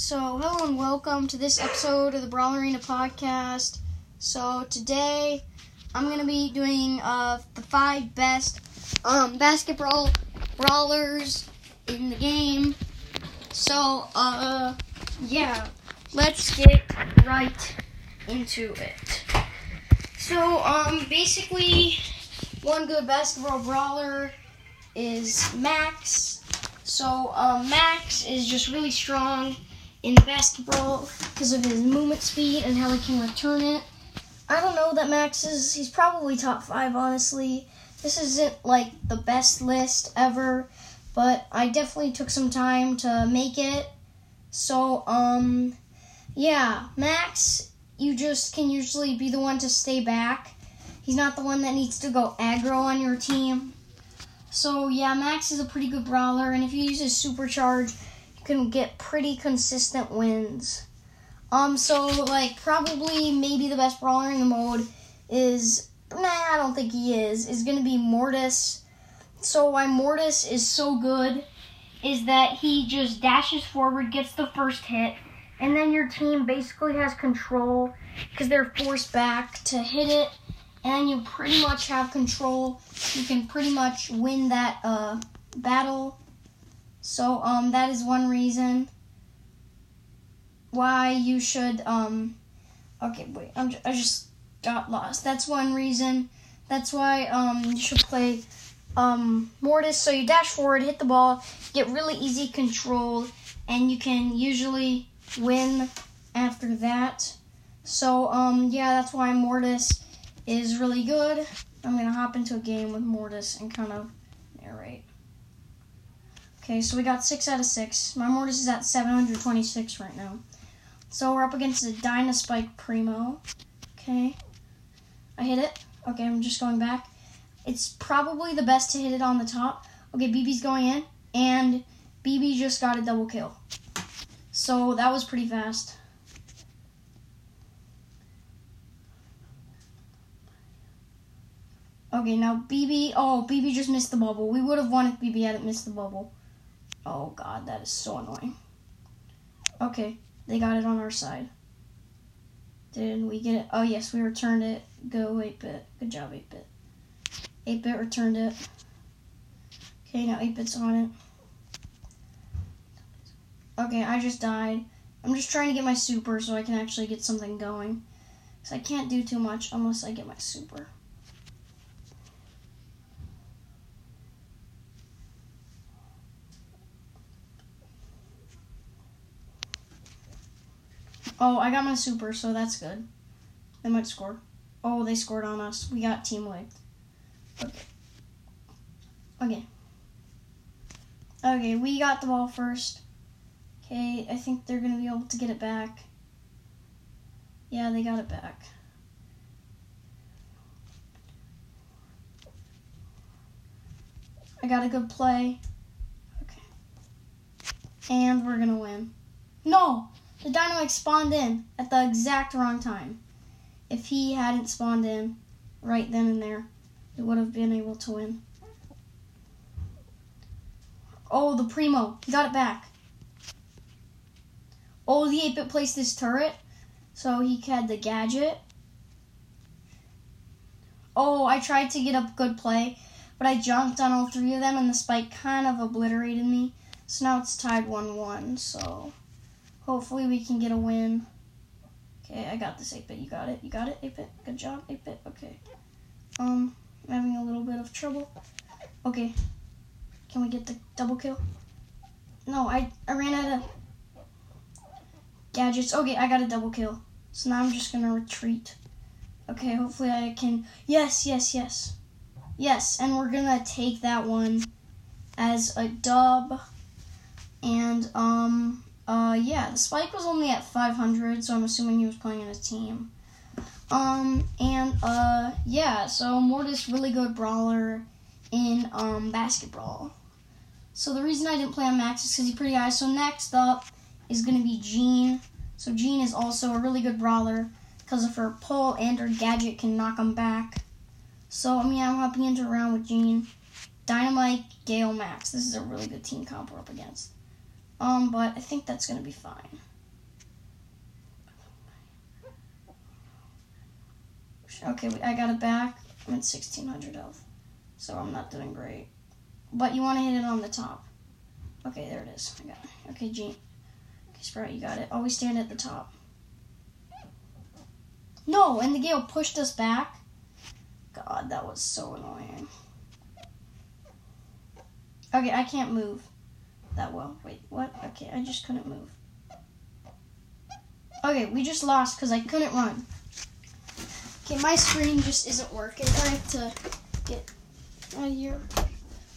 So, hello and welcome to this episode of the Brawl Arena podcast. So, today I'm going to be doing uh, the five best um, basketball brawlers in the game. So, uh, yeah, let's get right into it. So, um, basically, one good basketball brawler is Max. So, um, Max is just really strong in basketball because of his movement speed and how he can return it. I don't know that Max is, he's probably top five, honestly. This isn't like the best list ever, but I definitely took some time to make it. So, um, yeah, Max, you just can usually be the one to stay back. He's not the one that needs to go aggro on your team. So, yeah, Max is a pretty good brawler, and if you use his supercharge, can get pretty consistent wins. Um, so like probably maybe the best brawler in the mode is nah, I don't think he is. Is gonna be Mortis. So why Mortis is so good is that he just dashes forward, gets the first hit, and then your team basically has control because they're forced back to hit it, and you pretty much have control. You can pretty much win that uh, battle so um, that is one reason why you should um. Okay, wait. I'm I just got lost. That's one reason. That's why um you should play um Mortis. So you dash forward, hit the ball, get really easy control, and you can usually win after that. So um yeah, that's why Mortis is really good. I'm gonna hop into a game with Mortis and kind of narrate. Okay, so we got 6 out of 6. My Mortis is at 726 right now. So we're up against a Dynaspike Primo. Okay. I hit it. Okay, I'm just going back. It's probably the best to hit it on the top. Okay, Bibi's going in. And Bibi just got a double kill. So that was pretty fast. Okay, now Bibi. Oh, Bibi just missed the bubble. We would have won if Bibi hadn't missed the bubble. Oh god, that is so annoying. Okay, they got it on our side. Did we get it? Oh yes, we returned it. Go 8-bit. Good job, 8-bit. 8-bit returned it. Okay, now 8-bit's on it. Okay, I just died. I'm just trying to get my super so I can actually get something going. Because I can't do too much unless I get my super. Oh, I got my super, so that's good. They might score. Oh, they scored on us. We got team wiped. Okay. Okay. Okay, we got the ball first. Okay, I think they're going to be able to get it back. Yeah, they got it back. I got a good play. Okay. And we're going to win. No! The Dynamite spawned in at the exact wrong time. If he hadn't spawned in right then and there, it would have been able to win. Oh, the Primo. He got it back. Oh, the 8-bit placed his turret, so he had the gadget. Oh, I tried to get a good play, but I jumped on all three of them, and the spike kind of obliterated me. So now it's tied 1-1, so... Hopefully we can get a win. Okay, I got this 8-bit. You got it? You got it, 8-bit? Good job, 8-bit. Okay. Um, I'm having a little bit of trouble. Okay. Can we get the double kill? No, I, I ran out of gadgets. Okay, I got a double kill. So now I'm just going to retreat. Okay, hopefully I can... Yes, yes, yes. Yes, and we're going to take that one as a dub. And, um... Uh, yeah, the spike was only at 500, so I'm assuming he was playing in a team. Um, and, uh, yeah, so Mortis, really good brawler in, um, basketball. So the reason I didn't play on Max is because he's pretty high. So next up is going to be Gene. So Gene is also a really good brawler because of her pull and her gadget can knock him back. So, I mean, I'm hopping into a round with Gene. Dynamite, Gale, Max. This is a really good team comp we're up against. Um, but I think that's gonna be fine. Okay, I got it back. I'm at 1600 health. So I'm not doing great. But you want to hit it on the top. Okay, there it is. I got it. Okay, Gene. Okay, Sprout, you got it. Always stand at the top. No, and the gale pushed us back. God, that was so annoying. Okay, I can't move that well. Wait, what? Okay, I just couldn't move. Okay, we just lost because I couldn't run. Okay, my screen just isn't working. I have to get out of here.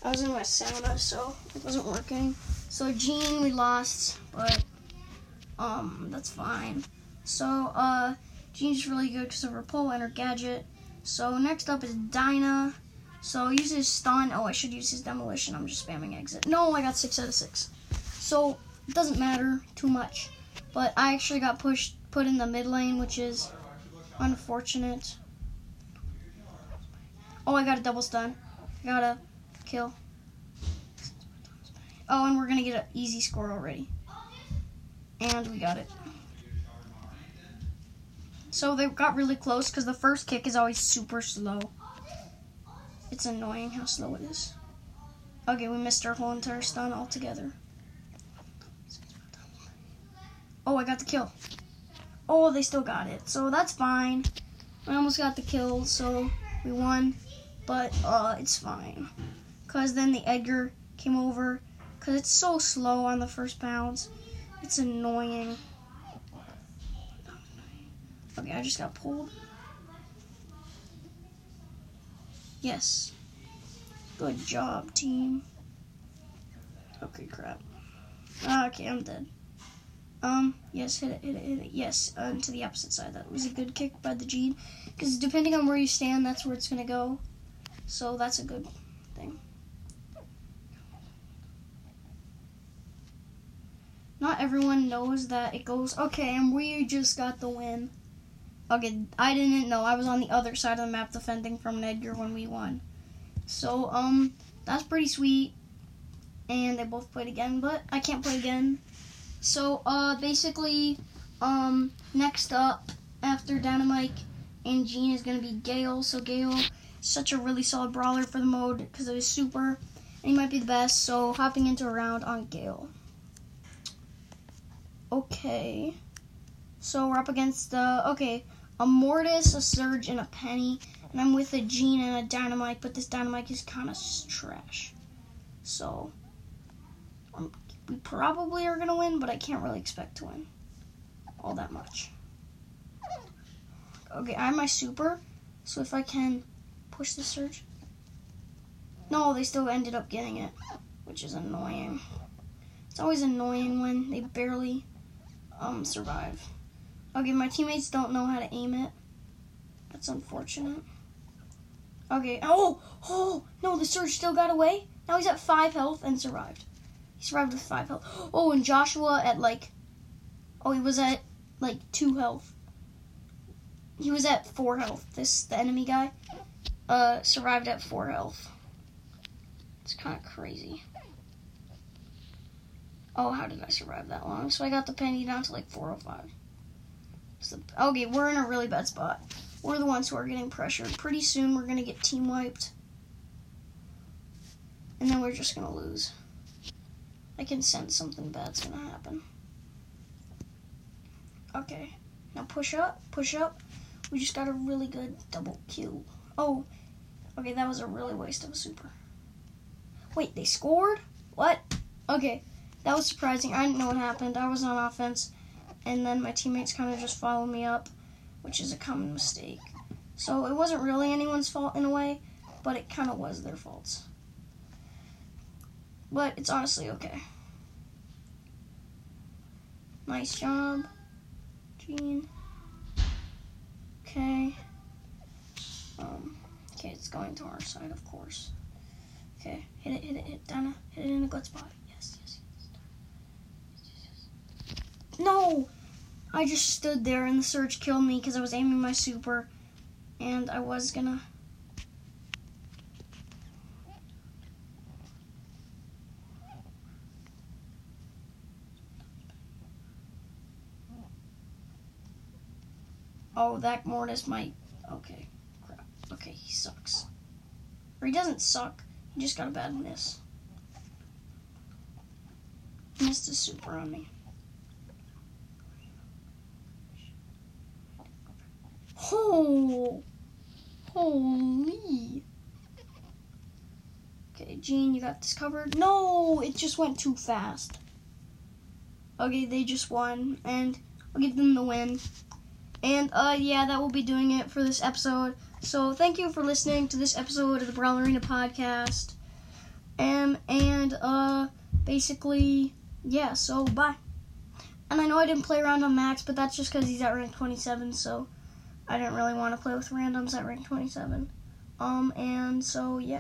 I was in my sauna, so it wasn't working. So Gene, we lost, but um, that's fine. So uh, Gene's really good because of her pole and her gadget. So next up is Dinah. So use his stun. Oh, I should use his demolition. I'm just spamming exit. No, I got six out of six. So it doesn't matter too much. But I actually got pushed, put in the mid lane, which is unfortunate. Oh, I got a double stun. I got a kill. Oh, and we're gonna get an easy score already. And we got it. So they got really close because the first kick is always super slow. It's annoying how slow it is. Okay, we missed our whole entire stun altogether. Oh, I got the kill. Oh, they still got it. So that's fine. I almost got the kill, so we won. But uh, it's fine. Because then the Edgar came over. Because it's so slow on the first bounce. It's annoying. Okay, I just got pulled. Yes. Good job, team. Okay, crap. Okay, I'm dead. Um, yes, hit it, hit it, hit it. Yes, uh, to the opposite side. That was a good kick by the Gene. Because depending on where you stand, that's where it's going to go. So that's a good thing. Not everyone knows that it goes, okay, and we just got the win. Okay, I didn't know. I was on the other side of the map defending from Edgar when we won. So, um, that's pretty sweet. And they both played again, but I can't play again. So, uh, basically, um, next up after Dynamite and Gene is going to be Gale. So, Gale such a really solid brawler for the mode because it was super and he might be the best. So, hopping into a round on Gale. Okay. So, we're up against, uh, okay, a Mortis, a Surge, and a Penny. And I'm with a Gene and a Dynamite, but this Dynamite is kind of trash. So, um, we probably are going to win, but I can't really expect to win all that much. Okay, I have my super, so if I can push the surge. No, they still ended up getting it, which is annoying. It's always annoying when they barely um, survive. Okay, my teammates don't know how to aim it. That's unfortunate. Okay, oh, oh, no, the surge still got away. Now he's at 5 health and survived. He survived with 5 health. Oh, and Joshua at like, oh, he was at like 2 health. He was at 4 health. This, the enemy guy, uh, survived at 4 health. It's kind of crazy. Oh, how did I survive that long? So I got the penny down to like 405. Okay, we're in a really bad spot. We're the ones who are getting pressured. Pretty soon we're going to get team wiped. And then we're just going to lose. I can sense something bad's going to happen. Okay. Now push up, push up. We just got a really good double kill. Oh, okay, that was a really waste of a super. Wait, they scored? What? Okay, that was surprising. I didn't know what happened. I was on offense and then my teammates kind of just follow me up, which is a common mistake. So it wasn't really anyone's fault in a way, but it kind of was their faults. But it's honestly okay. Nice job, Gene. Okay. Um, okay, it's going to our side, of course. Okay, hit it, hit it, hit it, Donna. Hit it in a good spot. No! I just stood there and the surge killed me because I was aiming my super and I was gonna. Oh, that Mortis might. Okay, crap. Okay, he sucks. Or he doesn't suck, he just got a bad miss. Missed a super on me. Oh, holy. Okay, Gene, you got this covered. No, it just went too fast. Okay, they just won, and I'll give them the win. And uh, yeah, that will be doing it for this episode. So thank you for listening to this episode of the Brawlerina podcast. Um, and uh, basically, yeah. So bye. And I know I didn't play around on Max, but that's just because he's at rank 27. So I didn't really want to play with randoms at rank 27. Um, and so yeah.